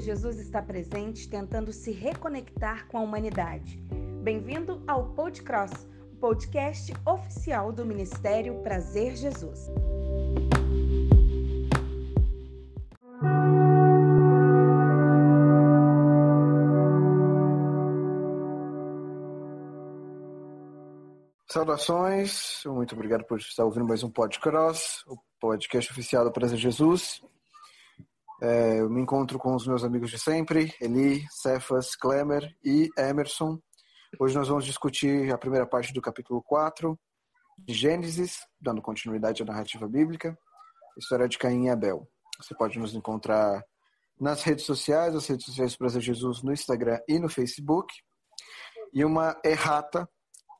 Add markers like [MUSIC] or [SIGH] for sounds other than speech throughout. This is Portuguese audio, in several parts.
Jesus está presente, tentando se reconectar com a humanidade. Bem-vindo ao Podcross, o podcast oficial do Ministério Prazer Jesus. Saudações, muito obrigado por estar ouvindo mais um Podcross, o podcast oficial do Prazer Jesus. É, eu me encontro com os meus amigos de sempre, Eli, Cefas, Klemer e Emerson. Hoje nós vamos discutir a primeira parte do capítulo 4 de Gênesis, dando continuidade à narrativa bíblica, história de Caim e Abel. Você pode nos encontrar nas redes sociais, as redes sociais Prazer Jesus no Instagram e no Facebook. E uma errata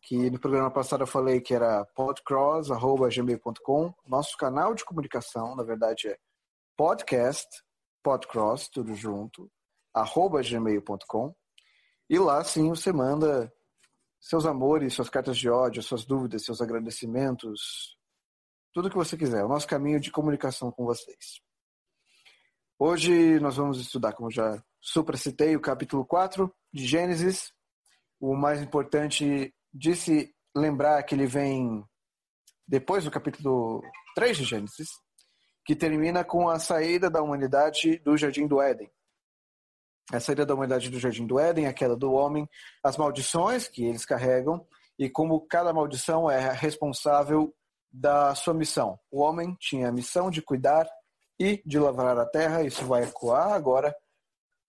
que no programa passado eu falei que era podcross.gmail.com. Nosso canal de comunicação, na verdade, é podcast, podcross, tudo junto, arroba gmail.com. E lá sim você manda seus amores, suas cartas de ódio, suas dúvidas, seus agradecimentos, tudo que você quiser. O nosso caminho de comunicação com vocês. Hoje nós vamos estudar, como já supracitei, o capítulo 4 de Gênesis. O mais importante de se lembrar que ele vem depois do capítulo 3 de Gênesis, que termina com a saída da humanidade do Jardim do Éden. A saída da humanidade do Jardim do Éden, a queda do homem, as maldições que eles carregam e como cada maldição é responsável da sua missão. O homem tinha a missão de cuidar e de lavrar a terra, isso vai ecoar agora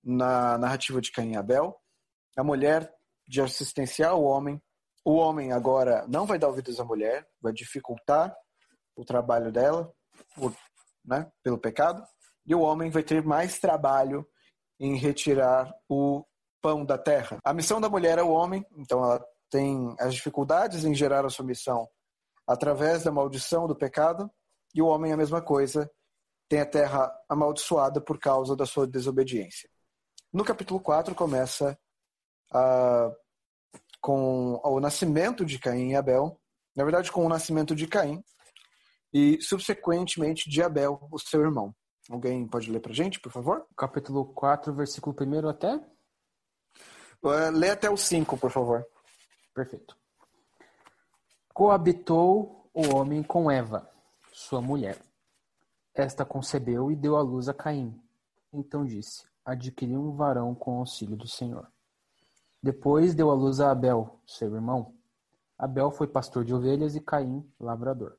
na narrativa de Caim e Abel. A mulher de assistenciar o homem o homem agora não vai dar ouvidos à mulher, vai dificultar o trabalho dela por, né, pelo pecado, e o homem vai ter mais trabalho em retirar o pão da terra. A missão da mulher é o homem, então ela tem as dificuldades em gerar a sua missão através da maldição do pecado, e o homem é a mesma coisa, tem a terra amaldiçoada por causa da sua desobediência. No capítulo 4 começa a com o nascimento de Caim e Abel, na verdade, com o nascimento de Caim e, subsequentemente, de Abel, o seu irmão. Alguém pode ler pra gente, por favor? Capítulo 4, versículo 1 até? Uh, lê até o 5, por favor. Perfeito. Coabitou o homem com Eva, sua mulher. Esta concebeu e deu à luz a Caim. Então disse: Adquiri um varão com auxílio do Senhor. Depois deu à luz a Abel, seu irmão. Abel foi pastor de ovelhas e Caim, lavrador.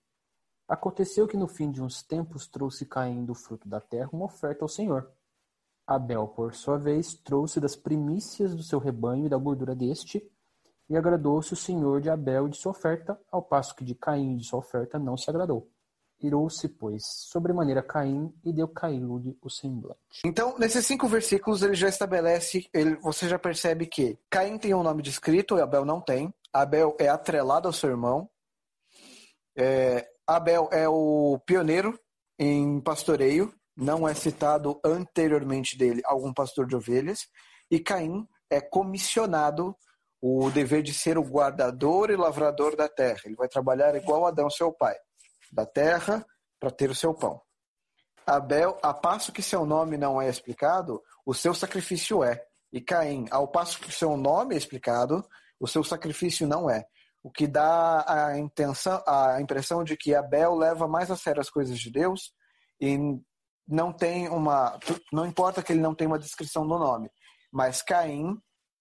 Aconteceu que no fim de uns tempos trouxe Caim do fruto da terra uma oferta ao Senhor. Abel, por sua vez, trouxe das primícias do seu rebanho e da gordura deste, e agradou-se o Senhor de Abel e de sua oferta, ao passo que de Caim e de sua oferta não se agradou. Irou-se, pois, sobremaneira Caim e deu Caim-lhe o semblante. Então, nesses cinco versículos, ele já estabelece, ele, você já percebe que Caim tem um nome descrito e Abel não tem. Abel é atrelado ao seu irmão. É, Abel é o pioneiro em pastoreio, não é citado anteriormente dele algum pastor de ovelhas. E Caim é comissionado o dever de ser o guardador e lavrador da terra. Ele vai trabalhar igual Adão, seu pai da terra para ter o seu pão. Abel, a passo que seu nome não é explicado, o seu sacrifício é. E Caim, ao passo que seu nome é explicado, o seu sacrifício não é. O que dá a, intenção, a impressão de que Abel leva mais a sério as coisas de Deus e não tem uma. Não importa que ele não tenha uma descrição do nome, mas Caim,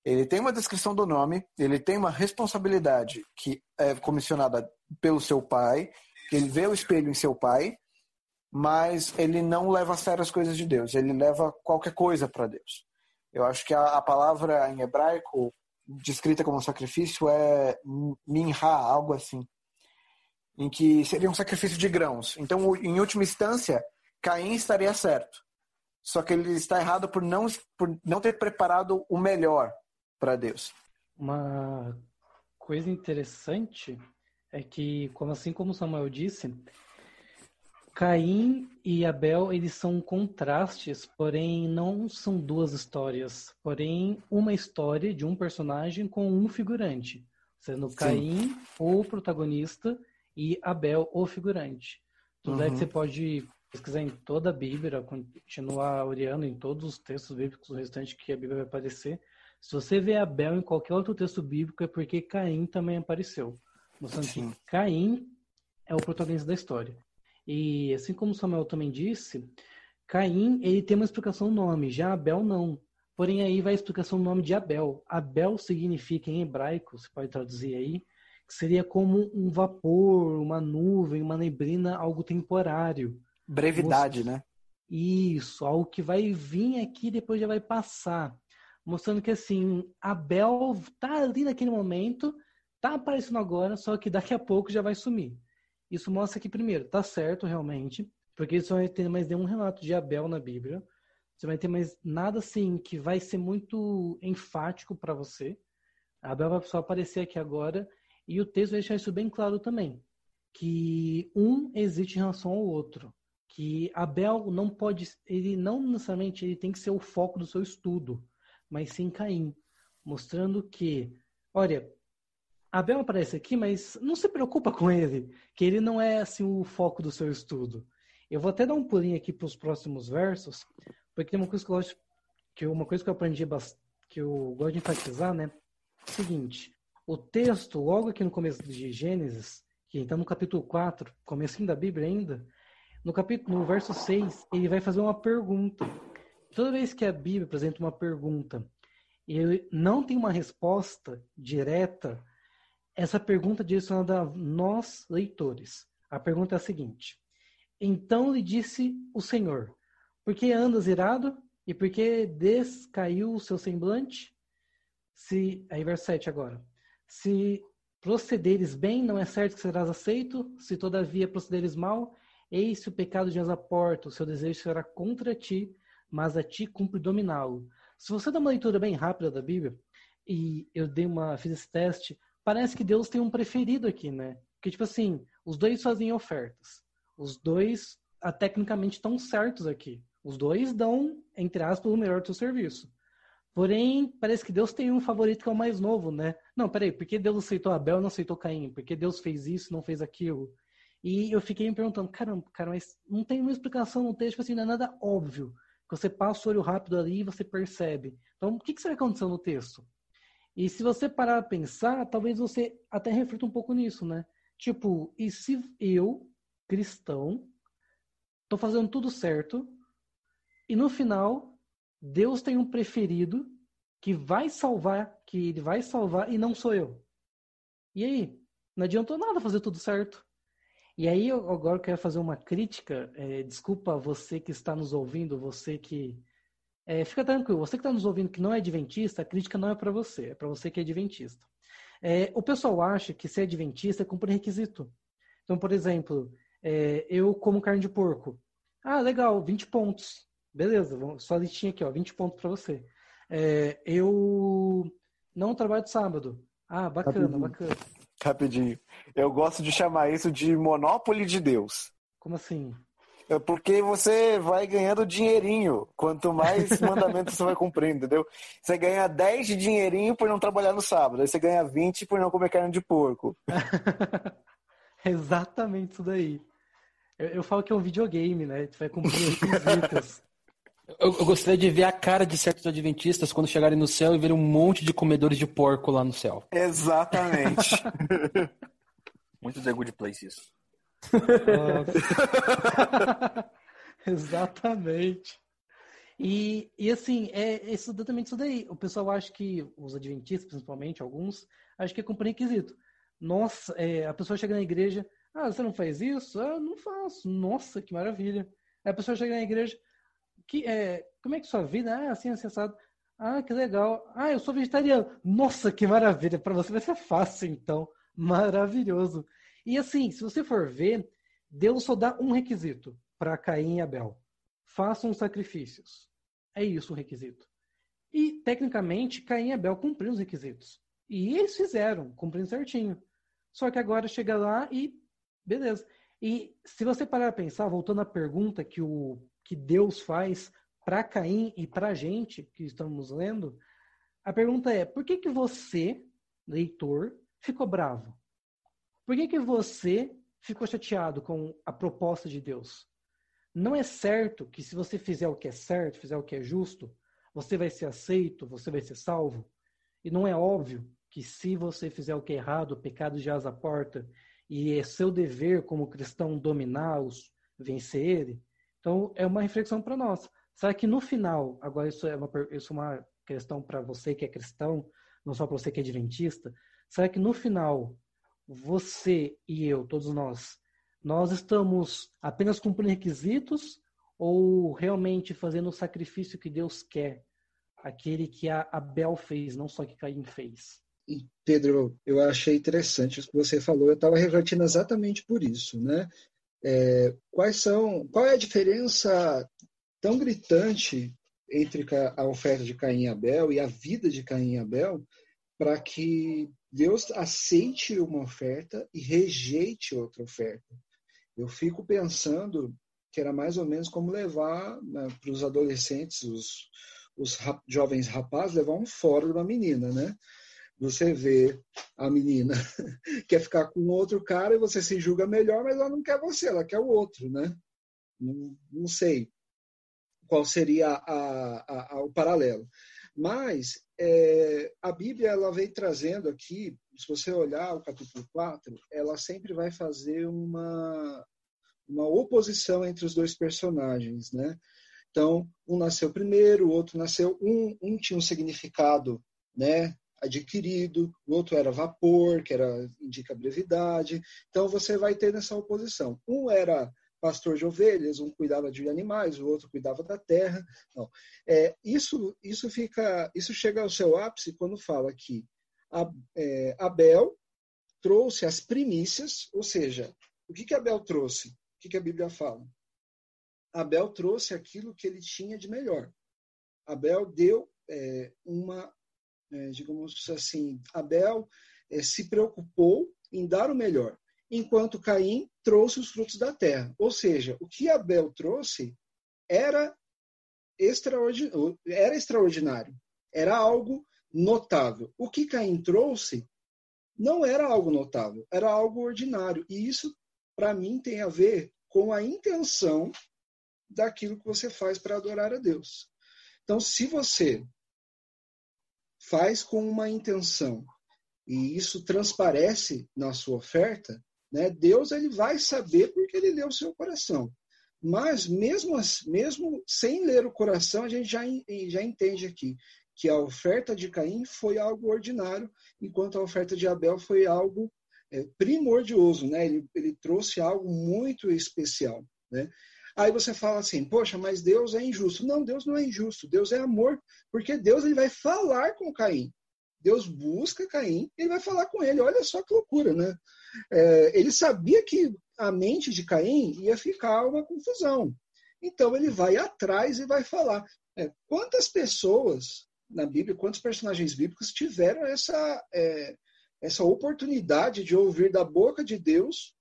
ele tem uma descrição do nome, ele tem uma responsabilidade que é comissionada pelo seu pai ele vê o espelho em seu pai, mas ele não leva a sério as coisas de Deus, ele leva qualquer coisa para Deus. Eu acho que a, a, palavra em hebraico, descrita como sacrifício, é minha, algo assim, em que seria um sacrifício de grãos. Então, em última instância, Caim estaria certo. Só que ele está errado por não, por não ter preparado o melhor para Deus. Uma coisa interessante é que, como assim como Samuel disse, Caim e Abel, eles são contrastes, porém não são duas histórias, porém uma história de um personagem com um figurante, sendo Sim. Caim o protagonista e Abel o figurante. Tudo uhum. é que uhum. você pode pesquisar em toda a Bíblia, continuar olhando em todos os textos bíblicos, o restante que a Bíblia vai aparecer, se você vê Abel em qualquer outro texto bíblico, é porque Caim também apareceu. Mostrando Sim. que Caim é o protagonista da história. E assim como Samuel também disse, Caim ele tem uma explicação no nome, já Abel não. Porém, aí vai a explicação do nome de Abel. Abel significa em hebraico, você pode traduzir aí, que seria como um vapor, uma nuvem, uma neblina, algo temporário. Brevidade, né? Isso, algo que vai vir aqui e depois já vai passar. Mostrando que assim, Abel tá ali naquele momento, tá aparecendo agora, só que daqui a pouco já vai sumir. Isso mostra que, primeiro, tá certo realmente, porque você vai ter mais nenhum relato de Abel na Bíblia. Você vai ter mais nada assim que vai ser muito enfático para você. Abel vai só aparecer aqui agora e o texto vai deixar isso bem claro também, que um existe em relação ao outro, que Abel não pode, ele não necessariamente ele tem que ser o foco do seu estudo, mas sim Caim, mostrando que, olha, Abel aparece aqui, mas não se preocupa com ele, que ele não é assim o foco do seu estudo. Eu vou até dar um pulinho aqui para os próximos versos, porque tem uma coisa que eu gosto, que uma coisa que eu aprendi que eu gosto de enfatizar, né? Seguinte, o texto, logo aqui no começo de Gênesis, que está no capítulo 4, comecinho da Bíblia ainda, no capítulo, no verso 6, ele vai fazer uma pergunta. Toda vez que a Bíblia apresenta uma pergunta ele não tem uma resposta direta, essa pergunta é direcionada a nós, leitores. A pergunta é a seguinte: Então lhe disse o Senhor: por que andas irado? E por que descaiu o seu semblante? Se, aí verso 7 agora. Se procederes bem, não é certo que serás aceito. Se todavia procederes mal, eis o pecado de a porta, o seu desejo será contra ti, mas a ti cumpre dominá-lo. Se você dá uma leitura bem rápida da Bíblia, e eu dei uma, fiz esse teste, parece que Deus tem um preferido aqui, né? Porque, tipo assim, os dois fazem ofertas. Os dois, a, tecnicamente, estão certos aqui. Os dois dão, entre aspas, o melhor do seu serviço. Porém, parece que Deus tem um favorito que é o mais novo, né? Não, peraí, por que Deus aceitou Abel e não aceitou Caim? Por que Deus fez isso e não fez aquilo? E eu fiquei me perguntando, caramba, cara, mas não tem uma explicação no texto, assim, não é nada óbvio. Que você passa o olho rápido ali e você percebe. Então, o que, que será que aconteceu no texto? E se você parar a pensar, talvez você até reflita um pouco nisso, né? Tipo, e se eu, cristão, tô fazendo tudo certo, e no final, Deus tem um preferido que vai salvar, que ele vai salvar e não sou eu. E aí? Não adiantou nada fazer tudo certo. E aí eu agora quero fazer uma crítica. É, desculpa você que está nos ouvindo, você que é, fica tranquilo, você que está nos ouvindo que não é adventista, a crítica não é para você, é para você que é adventista. É, o pessoal acha que ser adventista é cumprir requisito. Então, por exemplo, é, eu como carne de porco. Ah, legal, 20 pontos. Beleza, só listinha aqui, ó, 20 pontos para você. É, eu não trabalho de sábado. Ah, bacana, Rapidinho. bacana. Rapidinho. Eu gosto de chamar isso de monopólio de Deus. Como assim? É porque você vai ganhando dinheirinho. Quanto mais mandamentos você vai cumprindo, entendeu? Você ganha 10 de dinheirinho por não trabalhar no sábado. Aí você ganha 20 por não comer carne de porco. [LAUGHS] Exatamente isso daí. Eu, eu, falo que é um videogame, né? Você vai cumprir requisitos. [LAUGHS] Eu, eu, gostaria de ver a cara de certos adventistas quando chegarem no céu e verem um monte de comedores de porco lá no céu. Exatamente. [LAUGHS] Muito The Good Place isso. [LAUGHS] Exatamente. E, e assim, é exatamente isso daí. O pessoal acha que, os adventistas, principalmente, alguns, acham que é cumprir requisito. Nossa, é, a pessoa chega na igreja, ah, você não faz isso? Ah, não faço. Nossa, que maravilha. Aí a pessoa chega na igreja, que, é, como é que sua vida? Ah, assim, acessado. Ah, que legal. Ah, eu sou vegetariano. Nossa, que maravilha. Para você vai ser fácil, então. Maravilhoso. E assim, se você for ver, Deus só dá um requisito para Caim e Abel. Façam sacrifícios. É isso o requisito. E, tecnicamente, Caim e Abel cumpriram os requisitos. E eles fizeram, cumprindo certinho. Só que agora chega lá e beleza. E se você parar a pensar, voltando à pergunta que o que Deus faz para Caim e para a gente que estamos lendo, a pergunta é: por que, que você, leitor, ficou bravo? Por que, que você ficou chateado com a proposta de Deus? Não é certo que se você fizer o que é certo, fizer o que é justo, você vai ser aceito, você vai ser salvo. E não é óbvio que se você fizer o que é errado, o pecado já a porta e é seu dever como cristão dominá-los, vencer ele. Então é uma reflexão para nós. Será que no final, agora isso é uma, isso é uma questão para você que é cristão, não só para você que é adventista, será que no final você e eu, todos nós, nós estamos apenas cumprindo requisitos ou realmente fazendo o sacrifício que Deus quer? Aquele que a Abel fez, não só que Caim fez. Pedro, eu achei interessante o que você falou. Eu estava refletindo exatamente por isso, né? É, quais são, qual é a diferença tão gritante entre a oferta de Caim e Abel e a vida de Caim e Abel para que Deus aceite uma oferta e rejeite outra oferta? Eu fico pensando que era mais ou menos como levar né, para os adolescentes, os, os rap, jovens rapazes, levar um fora de uma menina, né? Você vê a menina [LAUGHS] quer ficar com outro cara e você se julga melhor, mas ela não quer você, ela quer o outro, né? Não, não sei qual seria a, a, a, o paralelo. Mas é, a Bíblia ela vem trazendo aqui, se você olhar o capítulo 4, ela sempre vai fazer uma, uma oposição entre os dois personagens, né? Então, um nasceu primeiro, o outro nasceu, um, um tinha um significado, né, adquirido, o outro era vapor, que era indica brevidade. Então você vai ter nessa oposição. Um era pastor de ovelhas, um cuidava de animais, o outro cuidava da terra. Não. É, isso, isso fica, isso chega ao seu ápice quando fala que é, Abel trouxe as primícias, ou seja, o que, que Abel trouxe? O que, que a Bíblia fala? Abel trouxe aquilo que ele tinha de melhor. Abel deu é, uma é, digamos assim, Abel é, se preocupou em dar o melhor, enquanto Caim trouxe os frutos da terra. Ou seja, o que Abel trouxe era, extraordinário, era extraordinário, era algo notável. O que Caim trouxe não era algo notável, era algo ordinário. E isso, para mim, tem a ver com a intenção daquilo que você faz para adorar a Deus. Então, se você faz com uma intenção e isso transparece na sua oferta, né, Deus ele vai saber porque ele leu o seu coração. Mas mesmo, mesmo sem ler o coração, a gente já, já entende aqui que a oferta de Caim foi algo ordinário, enquanto a oferta de Abel foi algo é, primordioso, né? Ele, ele trouxe algo muito especial, né? Aí você fala assim, poxa, mas Deus é injusto. Não, Deus não é injusto, Deus é amor, porque Deus ele vai falar com Caim. Deus busca Caim, ele vai falar com ele. Olha só que loucura, né? É, ele sabia que a mente de Caim ia ficar uma confusão. Então ele vai atrás e vai falar. É, quantas pessoas na Bíblia, quantos personagens bíblicos tiveram essa, é, essa oportunidade de ouvir da boca de Deus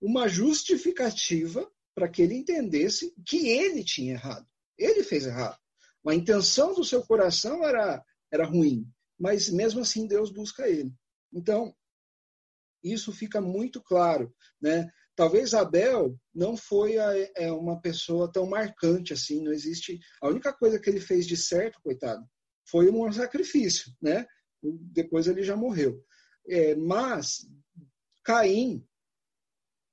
uma justificativa para que ele entendesse que ele tinha errado. Ele fez errado. A intenção do seu coração era, era ruim, mas mesmo assim Deus busca ele. Então, isso fica muito claro. Né? Talvez Abel não foi a, é, uma pessoa tão marcante assim, não existe. A única coisa que ele fez de certo, coitado, foi um sacrifício. Né? Depois ele já morreu. É, mas Caim,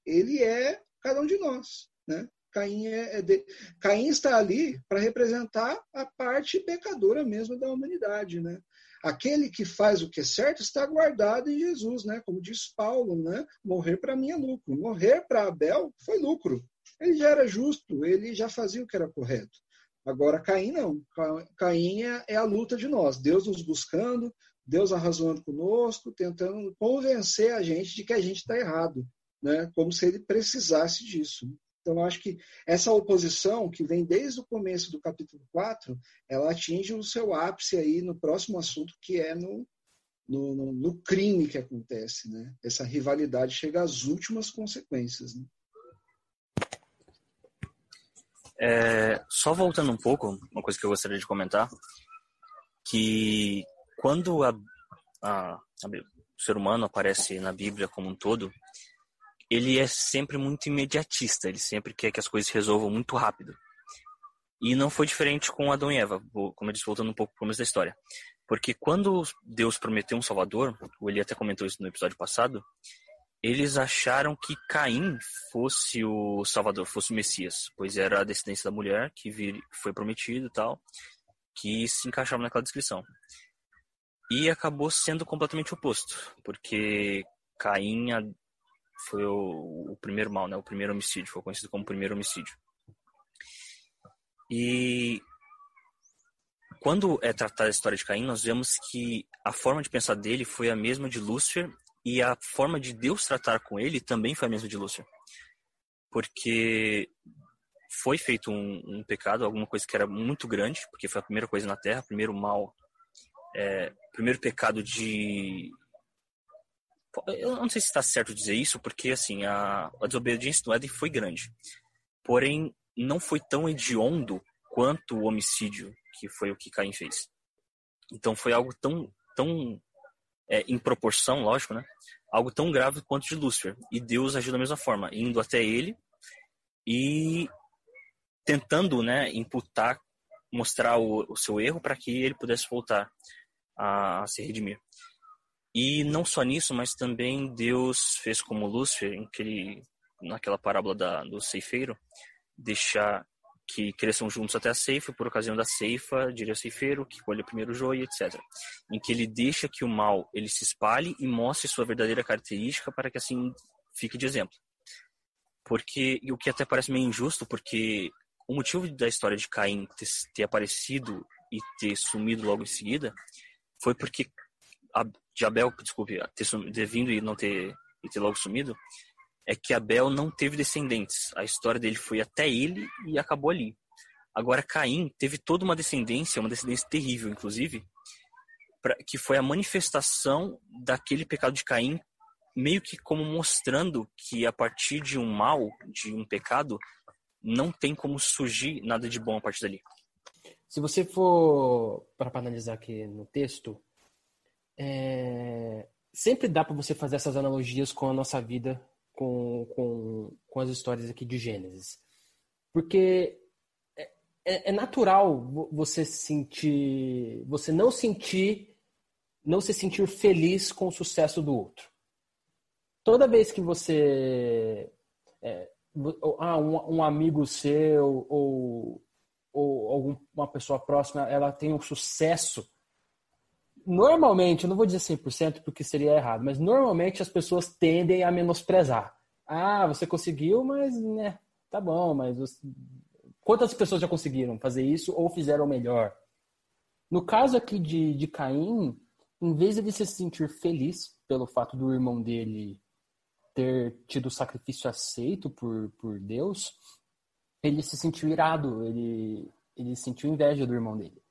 ele é cada um de nós. Né? Caim, é, é de... Caim está ali para representar a parte pecadora mesmo da humanidade. Né? Aquele que faz o que é certo está guardado em Jesus, né? como diz Paulo, né? morrer para mim é lucro. Morrer para Abel foi lucro. Ele já era justo, ele já fazia o que era correto. Agora, Caim não. Caim é, é a luta de nós. Deus nos buscando, Deus arrasando conosco, tentando convencer a gente de que a gente está errado, né? como se ele precisasse disso. Então, acho que essa oposição, que vem desde o começo do capítulo 4, ela atinge o seu ápice aí no próximo assunto, que é no, no, no, no crime que acontece. Né? Essa rivalidade chega às últimas consequências. Né? É, só voltando um pouco, uma coisa que eu gostaria de comentar, que quando a, a, a, o ser humano aparece na Bíblia como um todo, ele é sempre muito imediatista, ele sempre quer que as coisas resolvam muito rápido. E não foi diferente com Adão e Eva, como eu disse, voltando um pouco para o começo da história. Porque quando Deus prometeu um Salvador, o Eli até comentou isso no episódio passado, eles acharam que Caim fosse o Salvador, fosse o Messias, pois era a descendência da mulher que vir, foi prometido e tal, que se encaixava naquela descrição. E acabou sendo completamente oposto, porque Caim foi o, o primeiro mal, né? o primeiro homicídio, foi conhecido como o primeiro homicídio. E quando é tratada a história de Caim, nós vemos que a forma de pensar dele foi a mesma de Lúcifer e a forma de Deus tratar com ele também foi a mesma de Lúcifer. Porque foi feito um, um, pecado, alguma coisa que era muito grande, porque foi a primeira coisa na Terra, primeiro mal, é, primeiro pecado de. Eu não sei se está certo dizer isso, porque assim a, a desobediência do Éden foi grande, porém não foi tão hediondo quanto o homicídio, que foi o que Caim fez. Então foi algo tão, tão é, em proporção, lógico, né? Algo tão grave quanto de Lúcifer. E Deus agiu da mesma forma, indo até ele e tentando, né, imputar, mostrar o, o seu erro para que ele pudesse voltar a, a se redimir. E não só nisso, mas também Deus fez como Lúcifer, em que ele, naquela parábola da, do ceifeiro, deixar que cresçam juntos até a ceifa, por ocasião da ceifa, diria o ceifeiro, que colhe o primeiro joio, etc. Em que ele deixa que o mal ele se espalhe e mostre sua verdadeira característica para que assim fique de exemplo. Porque, o que até parece meio injusto, porque o motivo da história de Caim ter, ter aparecido e ter sumido logo em seguida foi porque a, de Abel, desculpe, ter, ter vindo e não ter, e ter logo sumido, é que Abel não teve descendentes. A história dele foi até ele e acabou ali. Agora Caim teve toda uma descendência, uma descendência terrível, inclusive, pra, que foi a manifestação daquele pecado de Caim, meio que como mostrando que a partir de um mal, de um pecado, não tem como surgir nada de bom a partir dali. Se você for para analisar aqui no texto, é... sempre dá para você fazer essas analogias com a nossa vida com, com, com as histórias aqui de Gênesis. Porque é, é, é natural você sentir, você não sentir, não se sentir feliz com o sucesso do outro. Toda vez que você é, ah, um, um, amigo seu ou, ou alguma pessoa próxima, ela tem um sucesso normalmente, eu não vou dizer 100% porque seria errado, mas normalmente as pessoas tendem a menosprezar. Ah, você conseguiu, mas né, tá bom, mas você... quantas pessoas já conseguiram fazer isso ou fizeram melhor? No caso aqui de, de Caim, em vez de ele se sentir feliz pelo fato do irmão dele ter tido o sacrifício aceito por, por Deus, ele se sentiu irado, ele, ele sentiu inveja do irmão dele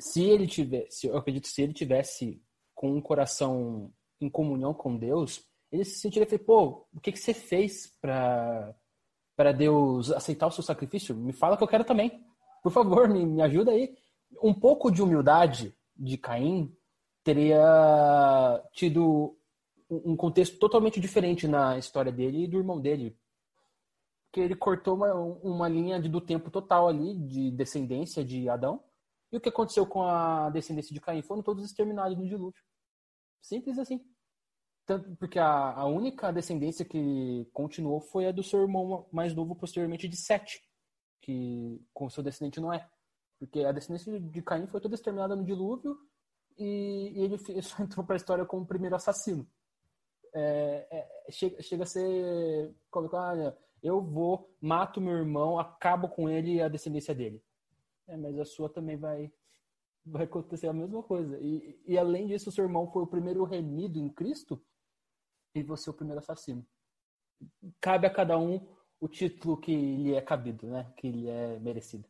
se ele tivesse, eu acredito, se ele tivesse com um coração em comunhão com Deus, ele se sentiria, pô, o que, que você fez para para Deus aceitar o seu sacrifício? Me fala que eu quero também. Por favor, me, me ajuda aí. Um pouco de humildade de Caim teria tido um contexto totalmente diferente na história dele e do irmão dele. Porque ele cortou uma, uma linha de, do tempo total ali, de descendência de Adão, e o que aconteceu com a descendência de Caim? Foram todos exterminados no dilúvio. Simples assim. Tanto porque a, a única descendência que continuou foi a do seu irmão mais novo, posteriormente de Sete, que com seu descendente não é. Porque a descendência de Caim foi toda exterminada no dilúvio e, e ele [LAUGHS] só entrou para a história como o primeiro assassino. É, é, chega, chega a ser. Ah, eu vou, mato meu irmão, acabo com ele e a descendência dele. É, mas a sua também vai vai acontecer a mesma coisa. E, e além disso, seu irmão foi o primeiro remido em Cristo e você é o primeiro assassino. Cabe a cada um o título que lhe é cabido, né? Que lhe é merecido.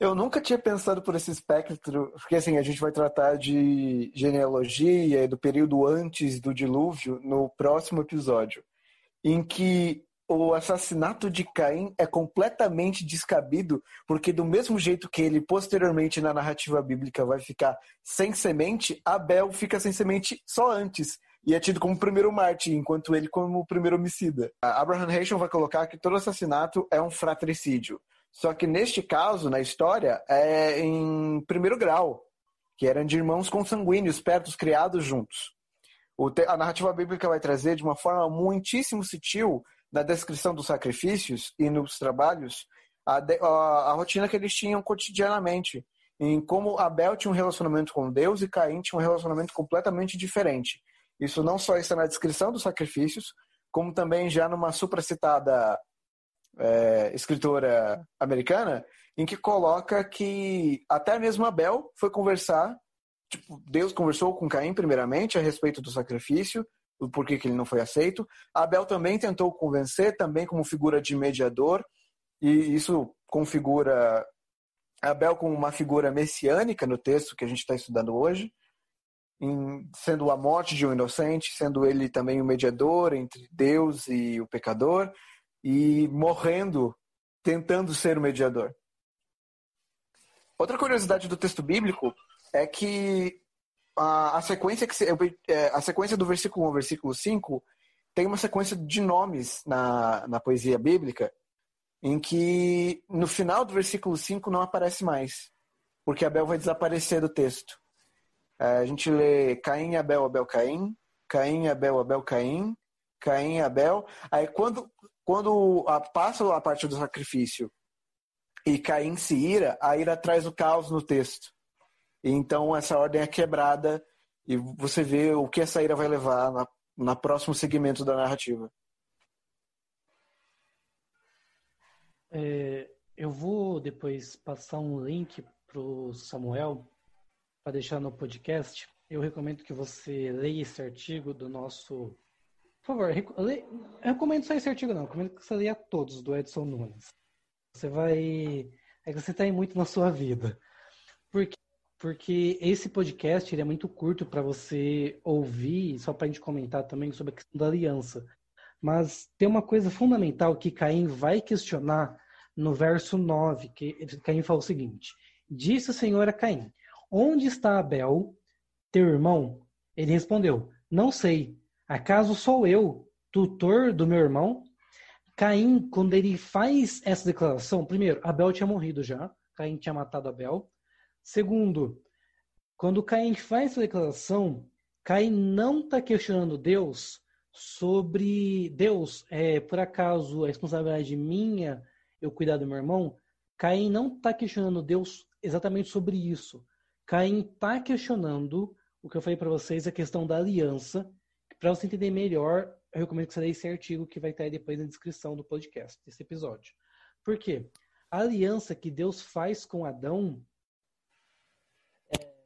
Eu nunca tinha pensado por esse espectro, porque assim, a gente vai tratar de genealogia do período antes do dilúvio no próximo episódio, em que o assassinato de Caim é completamente descabido, porque do mesmo jeito que ele posteriormente na narrativa bíblica vai ficar sem semente, Abel fica sem semente só antes. e é tido como o primeiro mártir, enquanto ele como o primeiro homicida. A Abraham Heschel vai colocar que todo assassinato é um fratricídio. Só que neste caso, na história, é em primeiro grau, que eram de irmãos consanguíneos, pertos, criados juntos. a narrativa bíblica vai trazer de uma forma muitíssimo sutil, na descrição dos sacrifícios e nos trabalhos, a, a, a rotina que eles tinham cotidianamente em como Abel tinha um relacionamento com Deus e Caim tinha um relacionamento completamente diferente. Isso não só está na descrição dos sacrifícios, como também já numa supracitada é, escritora americana, em que coloca que até mesmo Abel foi conversar, tipo, Deus conversou com Caim primeiramente a respeito do sacrifício, o porquê que ele não foi aceito. Abel também tentou convencer, também como figura de mediador, e isso configura Abel como uma figura messiânica no texto que a gente está estudando hoje, em, sendo a morte de um inocente, sendo ele também o mediador entre Deus e o pecador, e morrendo tentando ser o mediador. Outra curiosidade do texto bíblico é que a, a sequência que é, a sequência do versículo 1 ao versículo 5 tem uma sequência de nomes na, na poesia bíblica em que no final do versículo 5 não aparece mais, porque Abel vai desaparecer do texto. É, a gente lê Caim, Abel, Abel, Caim, Caim, Abel, Abel, Caim, Caim, Abel. Aí quando, quando passa a parte do sacrifício e Caim se ira, a ira traz o caos no texto. Então essa ordem é quebrada e você vê o que essa ira vai levar na, na próximo segmento da narrativa. É, eu vou depois passar um link para o Samuel para deixar no podcast. Eu recomendo que você leia esse artigo do nosso. Por favor, le... eu recomendo só esse artigo, não. Eu recomendo que você leia todos do Edson Nunes. Você vai. É que você está muito na sua vida. Porque, porque esse podcast ele é muito curto para você ouvir, só para a gente comentar também sobre a questão da aliança. Mas tem uma coisa fundamental que Caim vai questionar no verso 9, que Caim fala o seguinte: Disse o Senhor a Caim: Onde está Abel, teu irmão? Ele respondeu: Não sei. Acaso sou eu, tutor do meu irmão? Caim, quando ele faz essa declaração, primeiro, Abel tinha morrido já, Caim tinha matado Abel. Segundo, quando Caim faz essa declaração, Caim não está questionando Deus sobre Deus, é, por acaso a responsabilidade minha eu cuidar do meu irmão? Caim não está questionando Deus exatamente sobre isso. Caim está questionando o que eu falei para vocês, a questão da aliança. Para você entender melhor, eu recomendo que você leia esse artigo que vai estar aí depois na descrição do podcast, desse episódio. Por quê? A aliança que Deus faz com Adão. É...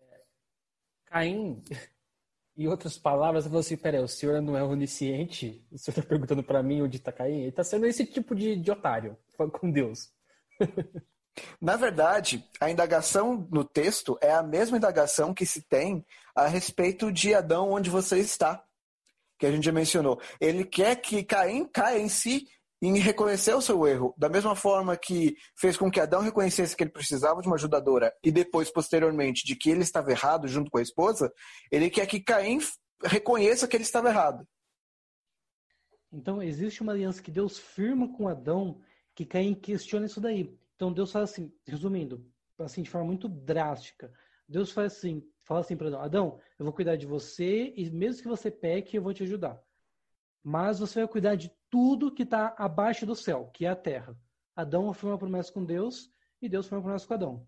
Caim [LAUGHS] em outras palavras, falou assim: peraí, o senhor não é onisciente? O senhor está perguntando para mim onde está caindo? Ele está sendo esse tipo de, de otário com Deus. [LAUGHS] Na verdade, a indagação no texto é a mesma indagação que se tem a respeito de Adão, onde você está, que a gente já mencionou. Ele quer que Caim caia em si em reconhecer o seu erro, da mesma forma que fez com que Adão reconhecesse que ele precisava de uma ajudadora e depois, posteriormente, de que ele estava errado junto com a esposa, ele quer que Caim reconheça que ele estava errado. Então, existe uma aliança que Deus firma com Adão que Caim questiona isso daí. Então, Deus fala assim, resumindo, assim, de forma muito drástica, Deus fala assim, fala assim para Adão, Adão, eu vou cuidar de você e mesmo que você peque, eu vou te ajudar. Mas você vai cuidar de tudo que está abaixo do céu, que é a terra. Adão foi uma promessa com Deus e Deus foi uma promessa com Adão.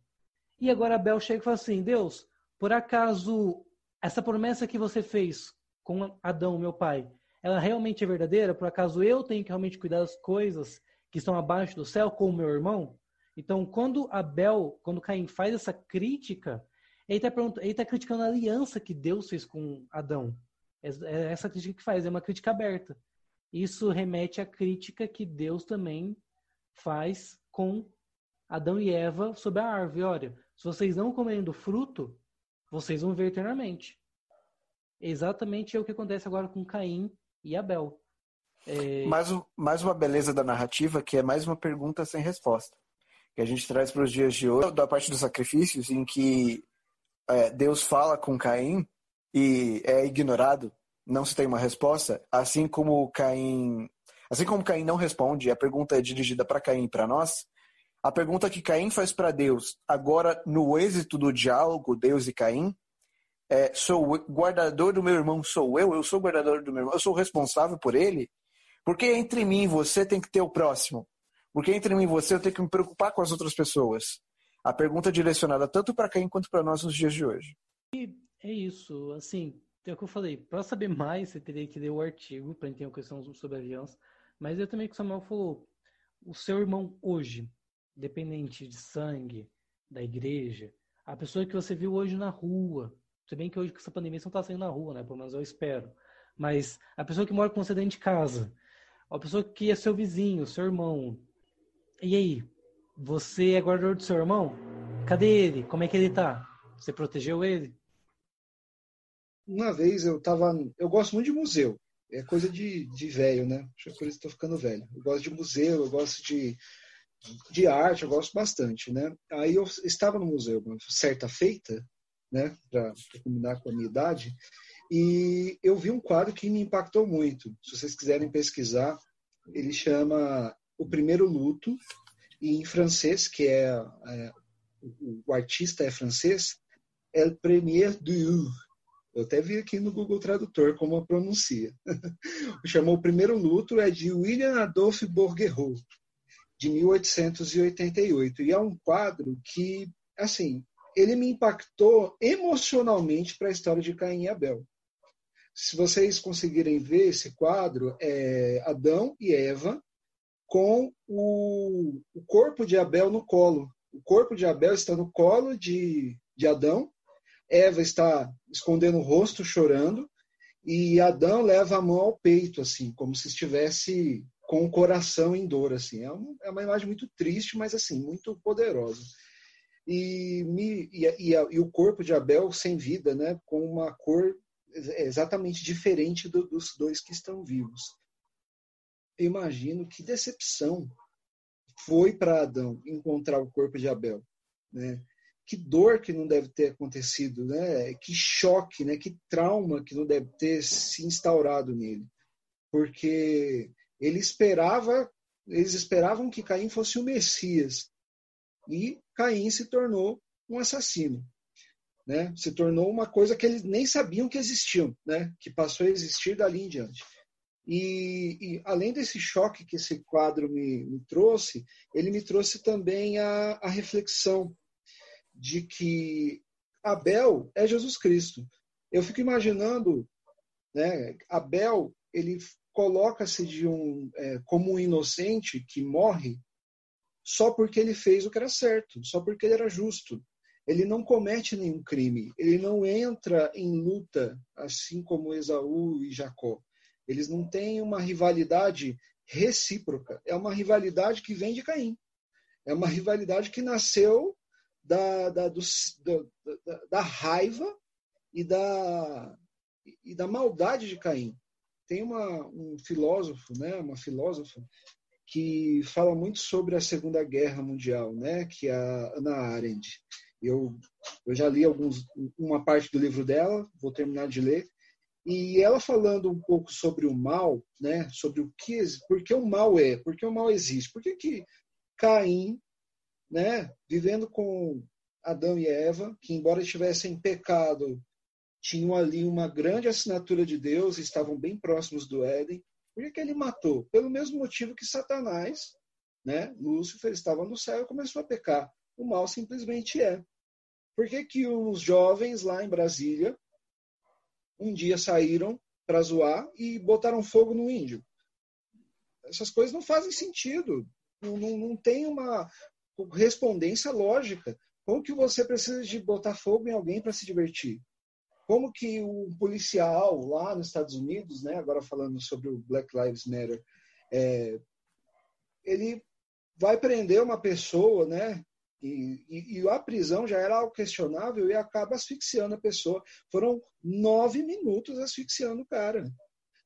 E agora Abel chega e fala assim: Deus, por acaso essa promessa que você fez com Adão, meu pai, ela realmente é verdadeira? Por acaso eu tenho que realmente cuidar das coisas que estão abaixo do céu com o meu irmão? Então, quando Abel, quando Caim faz essa crítica, ele está tá criticando a aliança que Deus fez com Adão. É, é essa crítica que faz, é uma crítica aberta. Isso remete à crítica que Deus também faz com Adão e Eva sobre a árvore. Olha, se vocês não comerem do fruto, vocês vão ver eternamente. Exatamente é o que acontece agora com Caim e Abel. É... Mais, mais uma beleza da narrativa que é mais uma pergunta sem resposta. Que a gente traz para os dias de hoje, da parte dos sacrifícios, em que é, Deus fala com Caim e é ignorado não se tem uma resposta, assim como Caim, assim como Caim não responde, a pergunta é dirigida para Caim e para nós. A pergunta que Caim faz para Deus, agora no êxito do diálogo Deus e Caim, é, sou guardador do meu irmão, sou eu, eu sou guardador do meu irmão, eu sou responsável por ele, porque entre mim e você tem que ter o próximo, porque entre mim e você eu tenho que me preocupar com as outras pessoas. A pergunta é direcionada tanto para Caim quanto para nós nos dias de hoje. E é isso, assim, é o que eu falei, para saber [LAUGHS] mais você teria que ler o artigo para entender a questão sobre aliança, mas eu também que o Samuel falou, o seu irmão hoje, dependente de sangue, da igreja, a pessoa que você viu hoje na rua, se bem que hoje com essa pandemia você não está saindo na rua, né? Pelo menos eu espero. Mas a pessoa que mora com você dentro de casa, a pessoa que é seu vizinho, seu irmão. E aí? Você é guardador do seu irmão? Cadê ele? Como é que ele tá? Você protegeu ele? Uma vez eu tava. Eu gosto muito de museu. É coisa de, de velho, né? Acho que por isso tô ficando velho. Eu gosto de museu, eu gosto de, de arte, eu gosto bastante, né? Aí eu estava no museu, uma certa feita, né, para combinar com a minha idade, e eu vi um quadro que me impactou muito. Se vocês quiserem pesquisar, ele chama O Primeiro Luto, e em francês, que é, é o, artista é francês, o Premier du eu até vi aqui no Google Tradutor como a pronuncia. [LAUGHS] Chamou O Primeiro Luto, é de William Adolphe Bourguerot, de 1888. E é um quadro que, assim, ele me impactou emocionalmente para a história de Caim e Abel. Se vocês conseguirem ver esse quadro, é Adão e Eva com o, o corpo de Abel no colo. O corpo de Abel está no colo de, de Adão, Eva está escondendo o rosto, chorando, e Adão leva a mão ao peito, assim, como se estivesse com o coração em dor, assim. É, um, é uma imagem muito triste, mas assim muito poderosa e, me, e, e, e, o corpo de Abel sem vida, né, com uma cor exatamente diferente do, dos dois que estão vivos. Eu imagino que decepção foi para Adão encontrar o corpo de Abel, né? Que dor que não deve ter acontecido, né? Que choque, né? Que trauma que não deve ter se instaurado nele, porque ele esperava, eles esperavam que Caim fosse o Messias, e Caim se tornou um assassino. Né? Se tornou uma coisa que eles nem sabiam que existiam, né? que passou a existir dali em diante. E, e além desse choque que esse quadro me, me trouxe, ele me trouxe também a, a reflexão de que Abel é Jesus Cristo. Eu fico imaginando, né, Abel, ele coloca-se de um é, como um inocente que morre só porque ele fez o que era certo, só porque ele era justo. Ele não comete nenhum crime, ele não entra em luta, assim como Esaú e Jacó. Eles não têm uma rivalidade recíproca, é uma rivalidade que vem de Caim. É uma rivalidade que nasceu da, da, do, da, da raiva e da, e da maldade de Caim. Tem uma, um filósofo, né, uma filósofa, que fala muito sobre a Segunda Guerra Mundial, né? Que é a Ana Arendt. Eu, eu já li alguns, uma parte do livro dela, vou terminar de ler. E ela falando um pouco sobre o mal, né? Sobre o que, por que o mal é, por que o mal existe, por que que Caim, né? Vivendo com Adão e Eva, que embora estivessem em pecado, tinham ali uma grande assinatura de Deus, estavam bem próximos do Éden por que, ele matou? Pelo mesmo motivo que Satanás, né, Lúcifer, estava no céu e começou a pecar. O mal simplesmente é. Por que, que os jovens lá em Brasília um dia saíram para zoar e botaram fogo no índio? Essas coisas não fazem sentido. Não, não, não tem uma correspondência lógica. Como que você precisa de botar fogo em alguém para se divertir? como que o policial lá nos Estados Unidos, né, agora falando sobre o Black Lives Matter, é, ele vai prender uma pessoa, né, e, e, e, a prisão já era algo questionável e acaba asfixiando a pessoa. Foram nove minutos asfixiando o cara.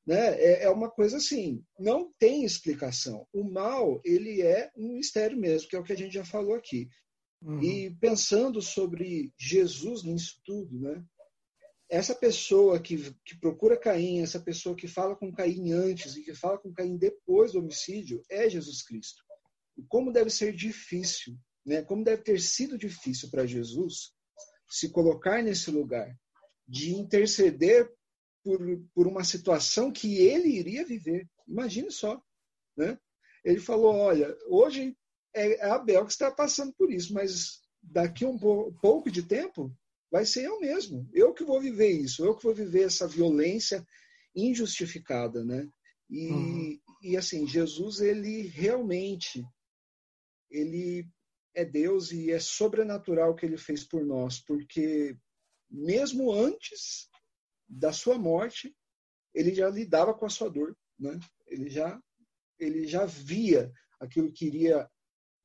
Né? É, é uma coisa assim, não tem explicação. O mal, ele é um mistério mesmo, que é o que a gente já falou aqui. Uhum. E pensando sobre Jesus nisso tudo, né? essa pessoa que, que procura Caim, essa pessoa que fala com Caim antes e que fala com Caim depois do homicídio, é Jesus Cristo. E como deve ser difícil, né? como deve ter sido difícil para Jesus se colocar nesse lugar, de interceder por, por uma situação que ele iria viver. Imagine só. Né? Ele falou: olha, hoje é a Abel que está passando por isso, mas daqui a um pouco de tempo vai ser eu mesmo. Eu que vou viver isso, eu que vou viver essa violência injustificada, né? E, uhum. e assim, Jesus, ele realmente, ele é Deus e é sobrenatural o que ele fez por nós, porque mesmo antes da sua morte, ele já lidava com a sua dor, né? Ele já ele já via aquilo que iria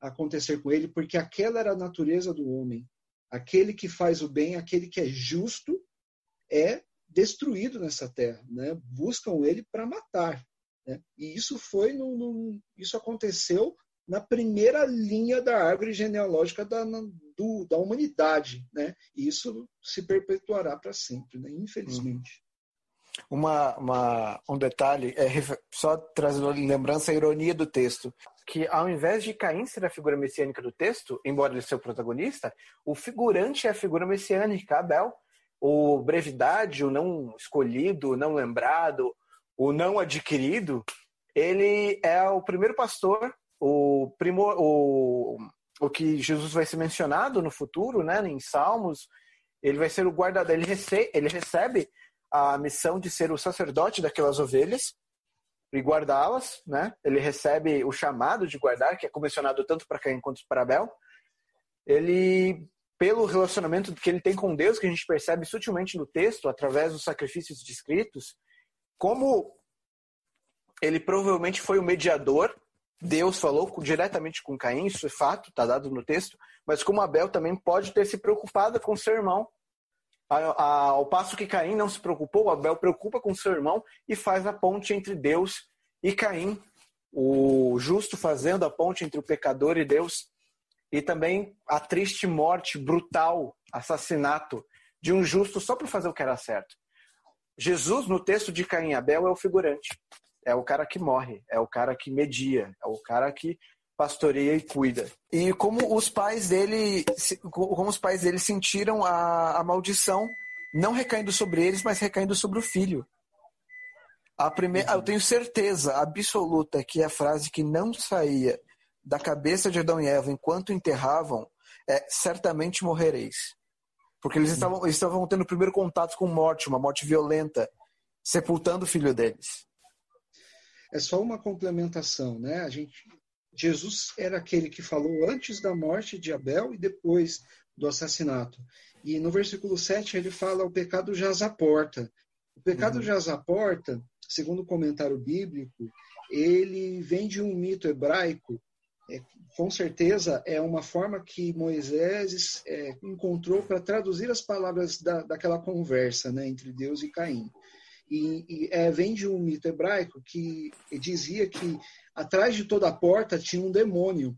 acontecer com ele, porque aquela era a natureza do homem. Aquele que faz o bem, aquele que é justo, é destruído nessa terra, né? Buscam ele para matar, né? E isso foi no, no, isso aconteceu na primeira linha da árvore genealógica da, do, da humanidade, né? E isso se perpetuará para sempre, né? Infelizmente. Uma, uma, um detalhe, é, só trazendo lembrança a ironia do texto, que ao invés de Caim ser a figura messiânica do texto, embora ele seja o protagonista, o figurante é a figura messiânica, Abel. O brevidade, o não escolhido, o não lembrado, o não adquirido, ele é o primeiro pastor, o, primor, o, o que Jesus vai ser mencionado no futuro, né, em Salmos, ele vai ser o guardador, ele, rece, ele recebe a missão de ser o sacerdote daquelas ovelhas e guardá-las, né? Ele recebe o chamado de guardar, que é comissionado tanto para Caim quanto para Abel. Ele, pelo relacionamento que ele tem com Deus, que a gente percebe sutilmente no texto, através dos sacrifícios descritos, como ele provavelmente foi o mediador. Deus falou diretamente com Caim, isso é fato, está dado no texto, mas como Abel também pode ter se preocupado com seu irmão ao passo que Caim não se preocupou, Abel preocupa com seu irmão e faz a ponte entre Deus e Caim, o justo fazendo a ponte entre o pecador e Deus, e também a triste morte brutal, assassinato de um justo só para fazer o que era certo. Jesus, no texto de Caim e Abel, é o figurante. É o cara que morre, é o cara que media, é o cara que pastoreia e cuida. E como os pais dele, como os pais dele sentiram a, a maldição não recaindo sobre eles, mas recaindo sobre o filho. A primeira, eu tenho certeza absoluta que a frase que não saía da cabeça de Adão e Eva enquanto enterravam é certamente morrereis. Porque eles estavam, eles estavam tendo o primeiro contato com morte, uma morte violenta, sepultando o filho deles. É só uma complementação, né? A gente Jesus era aquele que falou antes da morte de Abel e depois do assassinato. E no versículo 7 ele fala: o pecado jaz à porta. O pecado uhum. jaz à porta, segundo o comentário bíblico, ele vem de um mito hebraico. É, com certeza é uma forma que Moisés é, encontrou para traduzir as palavras da, daquela conversa né, entre Deus e Caim. E, e é, vem de um mito hebraico que dizia que atrás de toda porta tinha um demônio.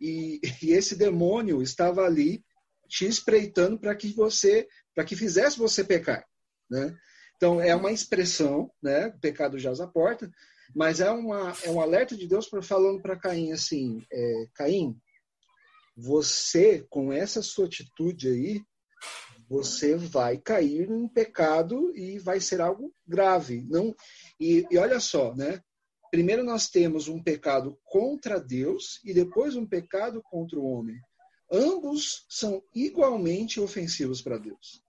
E, e esse demônio estava ali te espreitando para que você, para que fizesse você pecar, né? Então é uma expressão, né? O pecado jaz à porta, mas é uma é um alerta de Deus para falando para Caim assim, é, Caim, você com essa sua atitude aí, você vai cair em pecado e vai ser algo grave, não? E, e olha só, né? Primeiro nós temos um pecado contra Deus e depois um pecado contra o homem. Ambos são igualmente ofensivos para Deus.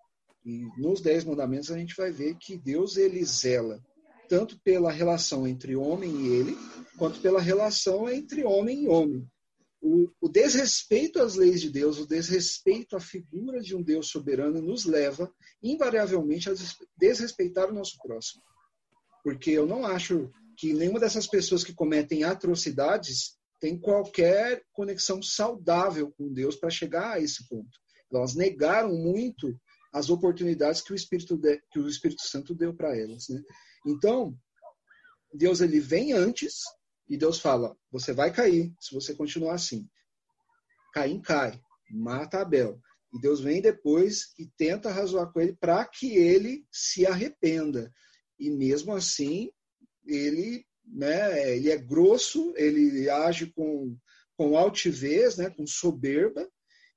E nos Dez Mandamentos a gente vai ver que Deus ele zela tanto pela relação entre homem e ele, quanto pela relação entre homem e homem. O, o, desrespeito às leis de Deus, o desrespeito à figura de um Deus soberano nos leva, invariavelmente, a desrespeitar o nosso próximo. Porque eu não acho que nenhuma dessas pessoas que cometem atrocidades tem qualquer conexão saudável com Deus para chegar a esse ponto. Elas negaram muito as oportunidades que o Espírito, de, que o Espírito Santo deu para elas. Né? Então, Deus ele vem antes e Deus fala: você vai cair se você continuar assim. Caim cai, mata Abel. E Deus vem depois e tenta razoar com ele para que ele se arrependa. E mesmo assim, ele, né, ele é grosso, ele age com, com altivez, né, com soberba,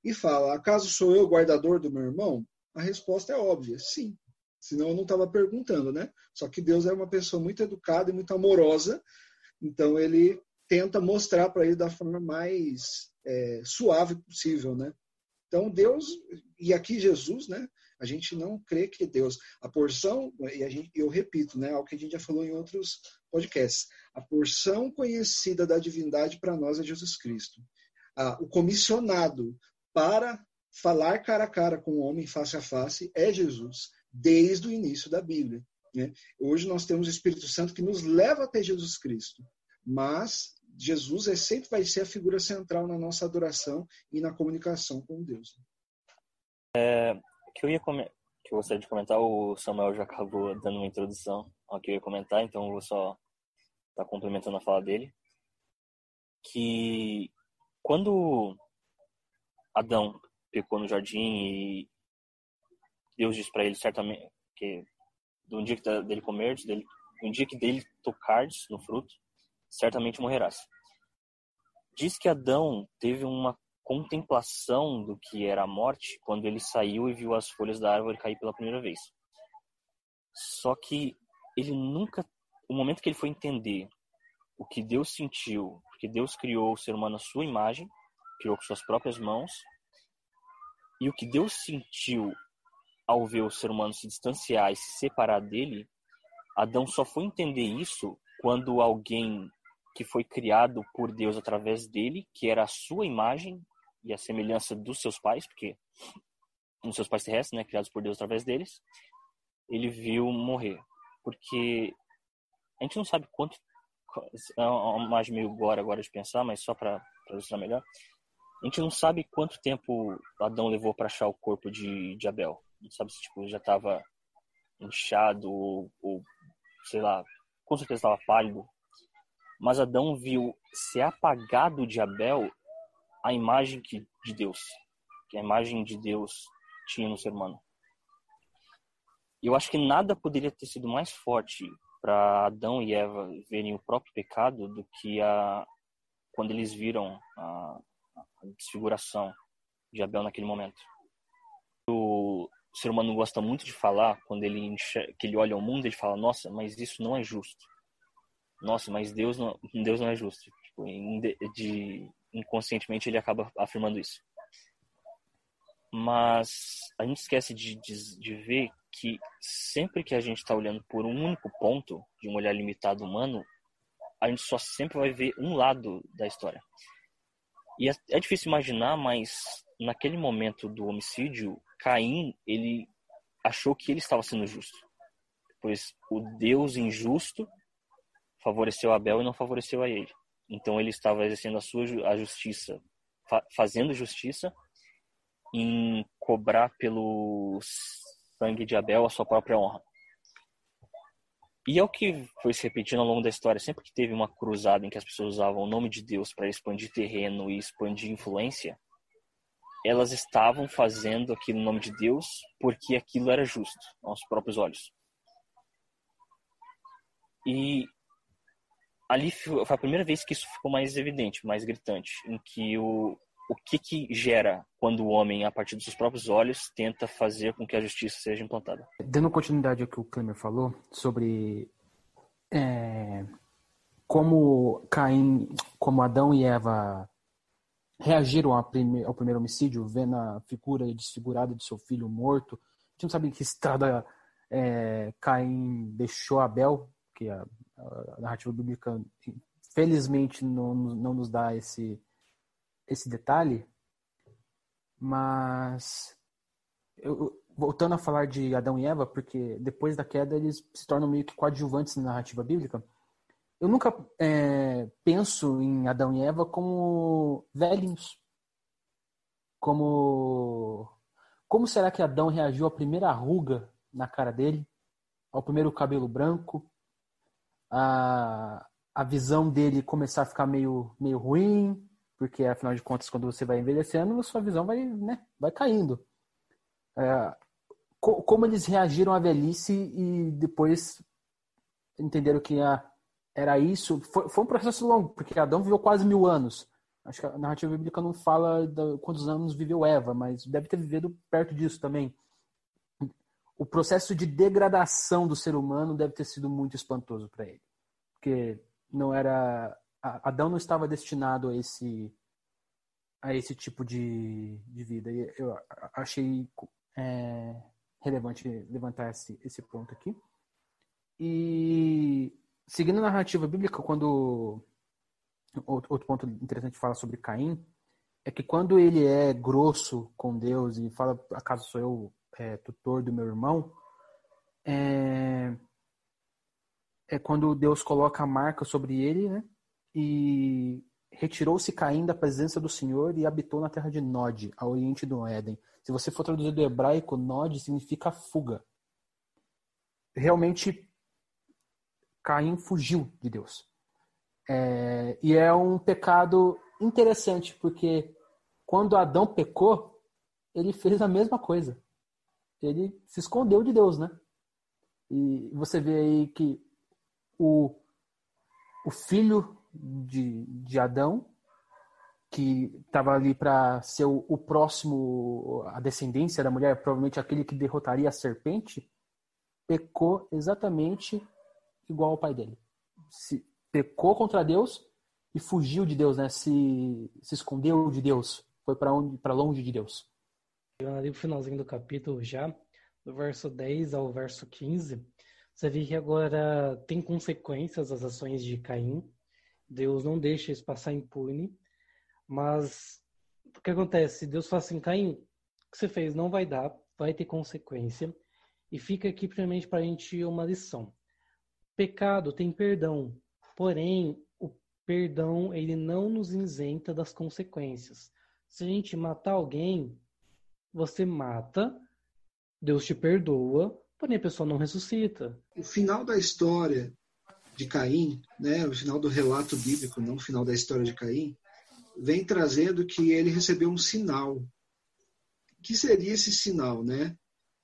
e fala: Acaso sou eu guardador do meu irmão? A resposta é óbvia: sim. Senão eu não estava perguntando, né? Só que Deus é uma pessoa muito educada e muito amorosa, então ele tenta mostrar para ele da forma mais é, suave possível, né? Então Deus e aqui Jesus, né? A gente não crê que Deus, a porção e a gente, eu repito, né? Algo que a gente já falou em outros podcasts, a porção conhecida da divindade para nós é Jesus Cristo. Ah, o comissionado para falar cara a cara com o homem face a face é Jesus, desde o início da Bíblia. Né? Hoje nós temos o Espírito Santo que nos leva até Jesus Cristo, mas Jesus é, sempre vai ser a figura central na nossa adoração e na comunicação com Deus. É, que eu ia que eu gostaria de comentar, o Samuel já acabou dando uma introdução ao que eu ia comentar, então eu vou só estar tá complementando a fala dele. Que quando Adão pecou no jardim e Deus disse para ele certamente que do dia que dele comer, dele, do dia que dele tocares no fruto, certamente morrerás. Diz que Adão teve uma contemplação do que era a morte quando ele saiu e viu as folhas da árvore cair pela primeira vez. Só que ele nunca, o momento que ele foi entender o que Deus sentiu, porque Deus criou o ser humano à sua imagem, criou com suas próprias mãos, e o que Deus sentiu ao ver o ser humano se distanciar e se separar dele, Adão só foi entender isso quando alguém que foi criado por Deus através dele, que era a sua imagem e a semelhança dos seus pais, porque os seus pais terrestres, né, criados por Deus através deles, ele viu morrer. Porque a gente não sabe quanto é uma imagem meio gore agora de pensar, mas só para ilustrar melhor. A gente não sabe quanto tempo Adão levou para achar o corpo de, de Abel. Não sabe se tipo já estava inchado ou, ou sei lá, com certeza estava pálido. Mas Adão viu ser apagado de Abel a imagem que, de Deus, que a imagem de Deus tinha no ser humano. Eu acho que nada poderia ter sido mais forte para Adão e Eva verem o próprio pecado do que a quando eles viram a, a desfiguração de Abel naquele momento. O ser humano gosta muito de falar quando ele que ele olha ao mundo ele fala nossa mas isso não é justo. Nossa mas Deus não Deus não é justo. Tipo, de, inconscientemente ele acaba afirmando isso. Mas a gente esquece de, de, de ver que sempre que a gente está olhando por um único ponto de um olhar limitado humano a gente só sempre vai ver um lado da história. E é, é difícil imaginar mas naquele momento do homicídio Caim, ele achou que ele estava sendo justo, pois o Deus injusto favoreceu Abel e não favoreceu a ele. Então ele estava exercendo a sua a justiça, fa fazendo justiça em cobrar pelo sangue de Abel a sua própria honra. E é o que foi se repetindo ao longo da história. Sempre que teve uma cruzada em que as pessoas usavam o nome de Deus para expandir terreno e expandir influência, elas estavam fazendo aquilo em nome de Deus porque aquilo era justo aos próprios olhos. E ali foi a primeira vez que isso ficou mais evidente, mais gritante, em que o, o que que gera quando o homem, a partir dos seus próprios olhos, tenta fazer com que a justiça seja implantada. Dando continuidade ao que o Klemer falou sobre é, como Caim, como Adão e Eva reagiram ao, prime ao primeiro homicídio, vendo a figura desfigurada de seu filho morto. A gente não sabe em que estrada é, Caim deixou Abel, que a, a narrativa bíblica felizmente não, não nos dá esse, esse detalhe. Mas eu, voltando a falar de Adão e Eva, porque depois da queda eles se tornam meio que coadjuvantes na narrativa bíblica eu nunca é, penso em Adão e Eva como velhinhos. Como. Como será que Adão reagiu à primeira ruga na cara dele? Ao primeiro cabelo branco? A, a visão dele começar a ficar meio, meio ruim? Porque, afinal de contas, quando você vai envelhecendo, sua visão vai, né, vai caindo. é, co como eles reagiram à velhice e depois entenderam que a, era isso. Foi, foi, um processo longo, porque Adão viveu quase mil anos. Acho que a narrativa bíblica não fala de quantos anos viveu Eva, mas deve ter vivido perto disso também. O processo de degradação do ser humano deve ter sido muito espantoso para ele, porque não era Adão não estava destinado a esse a esse tipo de, de vida. E eu achei é, relevante levantar esse, esse ponto aqui. E seguindo a narrativa bíblica, quando outro ponto interessante fala sobre Caim é que quando ele é grosso com Deus e fala acaso sou eu é, tutor do meu irmão é, é quando Deus coloca a marca sobre ele né e retirou-se Caim da presença do Senhor e habitou na terra de Nod, a oriente do Éden. Se você for traduzir do hebraico, Nod significa fuga. Realmente, Caim fugiu de Deus. É, e é um pecado interessante, porque quando Adão pecou, ele fez a mesma coisa. Ele se escondeu de Deus, né? E você vê aí que o, o filho de, de Adão, que estava ali para ser o, o, próximo, a descendência da mulher, provavelmente aquele que derrotaria a serpente, pecou exatamente igual ao pai dele. Se pecou contra Deus e fugiu de Deus, né? Se, se escondeu de Deus, foi para onde, para longe de Deus. Ali no finalzinho do capítulo já, do verso 10 ao verso 15, você vê que agora tem consequências as ações de Caim Deus não deixa isso passar impune. Mas o que acontece? Deus fala assim, Caim, o que você fez não vai dar, vai ter consequência. E fica aqui primeiramente para a gente uma lição. Pecado tem perdão, porém o perdão ele não nos isenta das consequências. Se a gente matar alguém, você mata, Deus te perdoa, porém a pessoa não ressuscita. O final da história de Caim, né, o final do relato bíblico, não o final da história de Caim, vem trazendo que ele recebeu um sinal. O que seria esse sinal, né?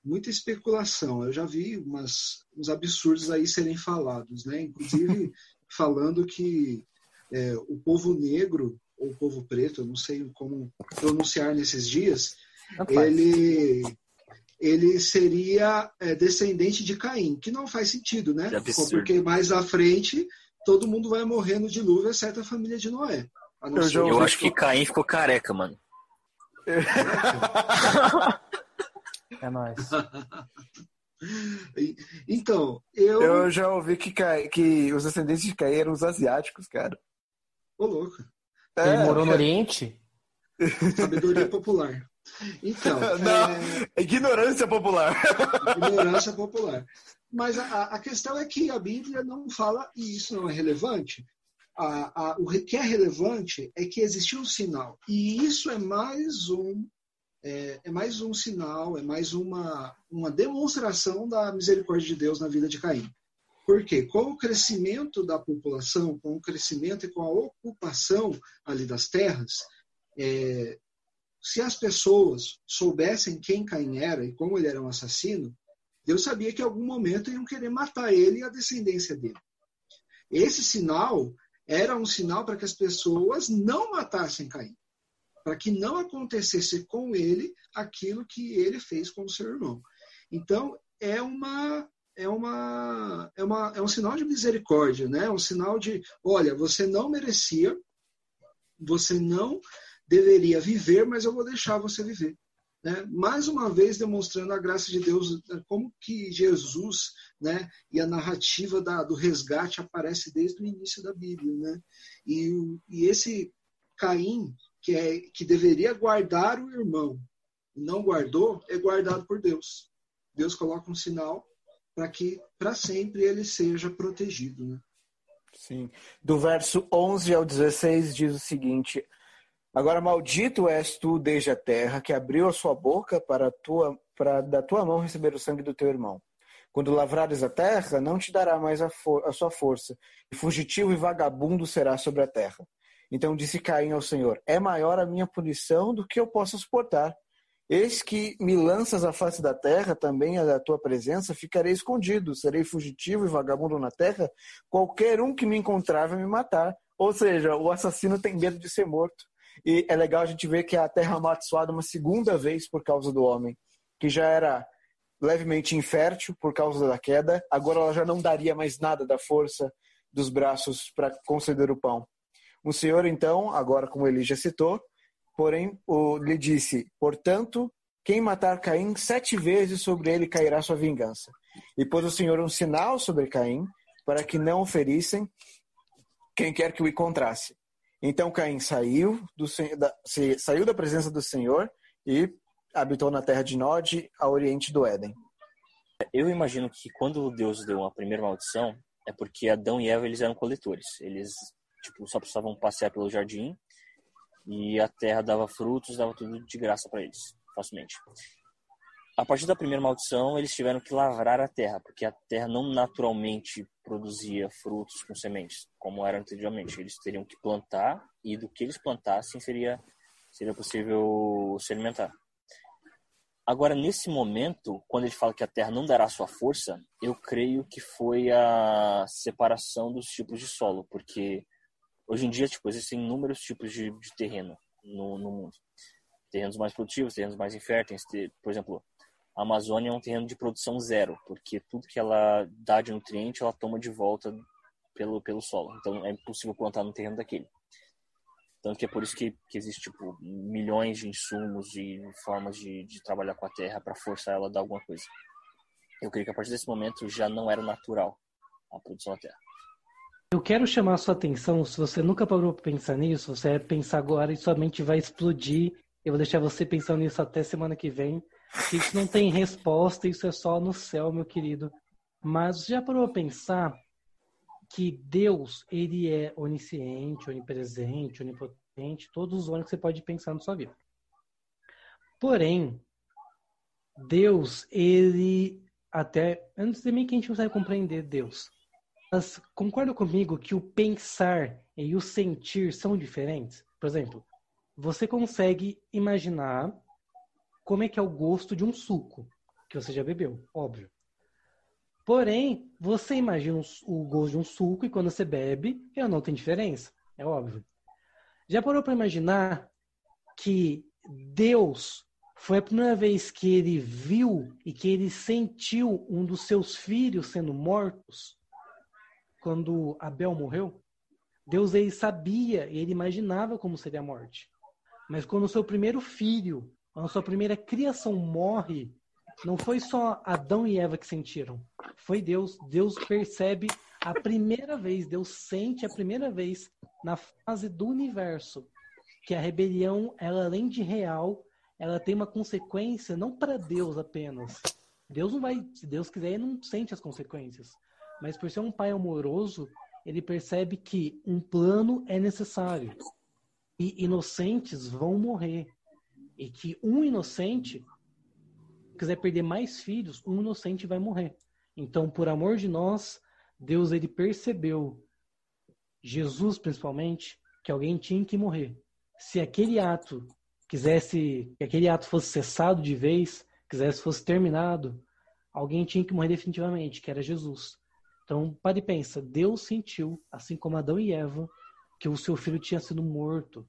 Muita especulação. Eu já vi umas, uns absurdos aí serem falados, né? Inclusive [LAUGHS] falando que é, o povo negro ou o povo preto, eu não sei como pronunciar nesses dias, ele ele seria é, descendente de Caim, que não faz sentido, né? Porque mais à frente todo mundo vai morrer no dilúvio, exceto a família de Noé. Eu, eu acho que Caim ficou careca, mano. [LAUGHS] [LAUGHS] é nóis. [LAUGHS] Então, eu. Eu já ouvi que, que os descendentes de Caim eram os asiáticos, cara. Ô, louco. Ele é, morou no Oriente? [LAUGHS] Sabedoria popular. Então. [LAUGHS] Não, é... ignorância popular. Ignorância popular. Mas a, a, questão é que a Bíblia não fala, e isso não é relevante. A, a, o que é relevante é que existiu um sinal. E isso é mais um. É, é mais um sinal, é mais uma, uma demonstração da misericórdia de Deus na vida de Caim. Porque com o crescimento da população, com o crescimento e com a ocupação ali das terras, é, se as pessoas soubessem quem Caim era e como ele era um assassino, Deus sabia que em algum momento iam querer matar ele e a descendência dele. Esse sinal era um sinal para que as pessoas não matassem Caim, para que não acontecesse com ele aquilo que ele fez com o seu irmão. Então, é uma é uma é uma é um sinal de misericórdia, né? É um sinal de, olha, você não merecia, você não deveria viver, mas eu vou deixar você viver. Né? Mais uma vez demonstrando a graça de Deus, como que Jesus né, e a narrativa da, do resgate aparece desde o início da Bíblia. Né? E, e esse Caim, que, é, que deveria guardar o irmão, não guardou, é guardado por Deus. Deus coloca um sinal para que para sempre ele seja protegido. Né? Sim. Do verso 11 ao 16 diz o seguinte: Agora maldito és tu desde a terra, que abriu a sua boca para, tua, para da tua mão receber o sangue do teu irmão. Quando lavrares a terra, não te dará mais a, for, a sua força, e fugitivo e vagabundo será sobre a terra. Então disse Caim ao Senhor: É maior a minha punição do que eu possa suportar. Eis que me lanças à face da terra, também a tua presença, ficarei escondido, serei fugitivo e vagabundo na terra, qualquer um que me encontrar vai me matar. Ou seja, o assassino tem medo de ser morto. E é legal a gente ver que a terra amaldiçoada uma segunda vez por causa do homem, que já era levemente infértil por causa da queda, agora ela já não daria mais nada da força dos braços para conceder o pão. O Senhor, então, agora como ele já citou, porém o, lhe disse: Portanto, quem matar Caim, sete vezes sobre ele cairá sua vingança. E pôs o Senhor um sinal sobre Caim, para que não ferissem quem quer que o encontrasse. Então Caim saiu, do, da, saiu da presença do Senhor e habitou na terra de Nod, a oriente do Éden. Eu imagino que quando Deus deu a primeira maldição, é porque Adão e Eva eles eram coletores. Eles tipo só precisavam passear pelo jardim e a terra dava frutos, dava tudo de graça para eles, facilmente. A partir da primeira maldição, eles tiveram que lavrar a terra, porque a terra não naturalmente produzia frutos com sementes, como era anteriormente. Eles teriam que plantar e do que eles plantassem seria seria possível se alimentar. Agora, nesse momento, quando ele fala que a terra não dará sua força, eu creio que foi a separação dos tipos de solo, porque hoje em dia tipo, existem inúmeros tipos de, de terreno no, no, mundo. Terrenos mais produtivos, terrenos mais inférteis. Ter, por exemplo, a Amazônia é um terreno de produção zero, porque tudo que ela dá de nutriente, ela toma de volta pelo, pelo solo. Então, é impossível plantar no terreno daquele. Tanto que é por isso que, que existe tipo, milhões de insumos e formas de, de trabalhar com a terra para forçar ela a dar alguma coisa. Eu creio que a partir desse momento já não era natural a produção da terra. Eu quero chamar a sua atenção, se você nunca parou para pensar nisso, você vai pensar agora e sua mente vai explodir. Eu vou deixar você pensando nisso até semana que vem. Isso não tem resposta, isso é só no céu, meu querido. Mas já parou para pensar que Deus, ele é onisciente, onipresente, onipotente, todos os ônibus que você pode pensar na sua vida. Porém, Deus, ele até antes de mim que a gente consegue compreender Deus. Mas concorda comigo que o pensar e o sentir são diferentes? Por exemplo, você consegue imaginar como é que é o gosto de um suco que você já bebeu, óbvio. Porém, você imagina o gosto de um suco e quando você bebe, ela não tem diferença. É óbvio. Já parou para imaginar que Deus foi a primeira vez que ele viu e que ele sentiu um dos seus filhos sendo mortos quando Abel morreu? Deus ele sabia e ele imaginava como seria a morte. Mas quando o seu primeiro filho, a sua primeira criação morre, não foi só Adão e Eva que sentiram. Foi Deus. Deus percebe a primeira vez, Deus sente a primeira vez na fase do universo que a rebelião, ela além de real, ela tem uma consequência não para Deus apenas. Deus não vai, se Deus quiser, ele não sente as consequências. Mas por ser um pai amoroso, ele percebe que um plano é necessário. E inocentes vão morrer. E que um inocente quiser perder mais filhos, um inocente vai morrer. Então, por amor de nós, Deus ele percebeu, Jesus principalmente, que alguém tinha que morrer. Se aquele ato quisesse, que aquele ato fosse cessado de vez, quisesse fosse terminado, alguém tinha que morrer definitivamente, que era Jesus. Então, pare e pensa, Deus sentiu, assim como Adão e Eva, que o seu filho tinha sido morto.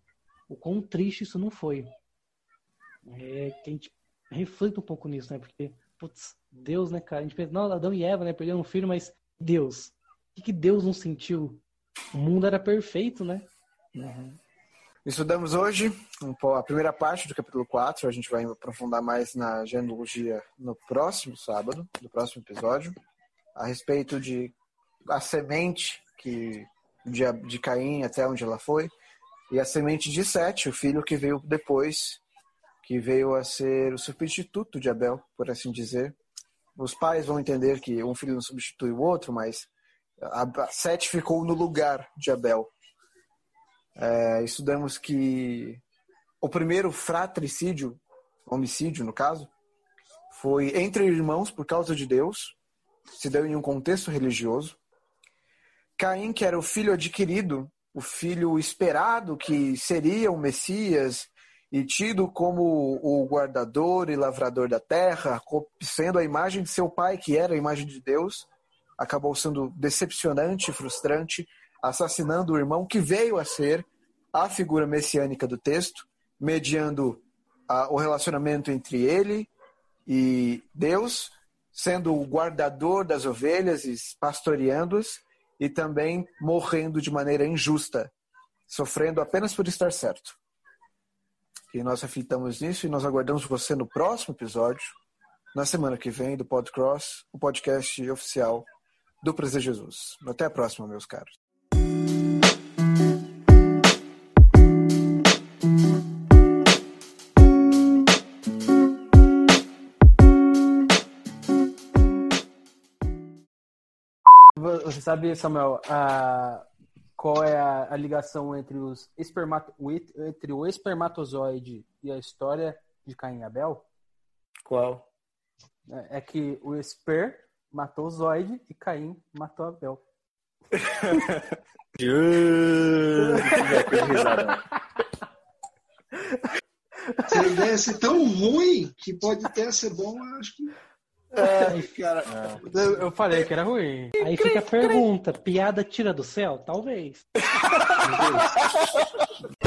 O quão triste isso não foi. É que a gente reflita um pouco nisso, né? Porque, putz, Deus, né, cara? A gente pensa, não, Adão e Eva, né? Perderam um filho, mas Deus. O que, Deus não sentiu? O mundo era perfeito, né? Uhum. Estudamos hoje a primeira parte do capítulo 4. A gente vai aprofundar mais na genealogia no próximo sábado, no próximo episódio, a respeito de a semente que de, de Caim até onde ela foi, e a semente de Sete, o filho que veio depois que veio a ser o substituto de Abel, por assim dizer. Os pais vão entender que um filho não substitui o outro, mas Sete ficou no lugar de Abel. É, estudamos que o primeiro fratricídio, homicídio no caso, foi entre irmãos por causa de Deus, se deu em um contexto religioso. Caim, que era o filho adquirido, o filho esperado que seria o Messias e tido como o guardador e lavrador da terra, sendo a imagem de seu pai, que era a imagem de Deus, acabou sendo decepcionante, frustrante, assassinando o irmão que veio a ser a figura messiânica do texto, mediando a, o relacionamento entre ele e Deus, sendo o guardador das ovelhas e pastoreando-as, e também morrendo de maneira injusta, sofrendo apenas por estar certo. E nós reflitamos nisso e nós aguardamos você no próximo episódio, na semana que vem, do Podcross, o podcast oficial do Prazer Jesus. Até a próxima, meus caros. Você sabe, Samuel, a, qual é a, a ligação entre, os espermato, entre o espermatozoide e a história de Caim e Abel? Qual? É, é que o esper matou o zoide e Caim matou Abel. Se a ideia ser tão ruim que pode até ser bom, eu acho que. É, cara. [LAUGHS] Eu, eu falei que era ruim. Aí fica a pergunta: piada tira do céu? Talvez. [LAUGHS]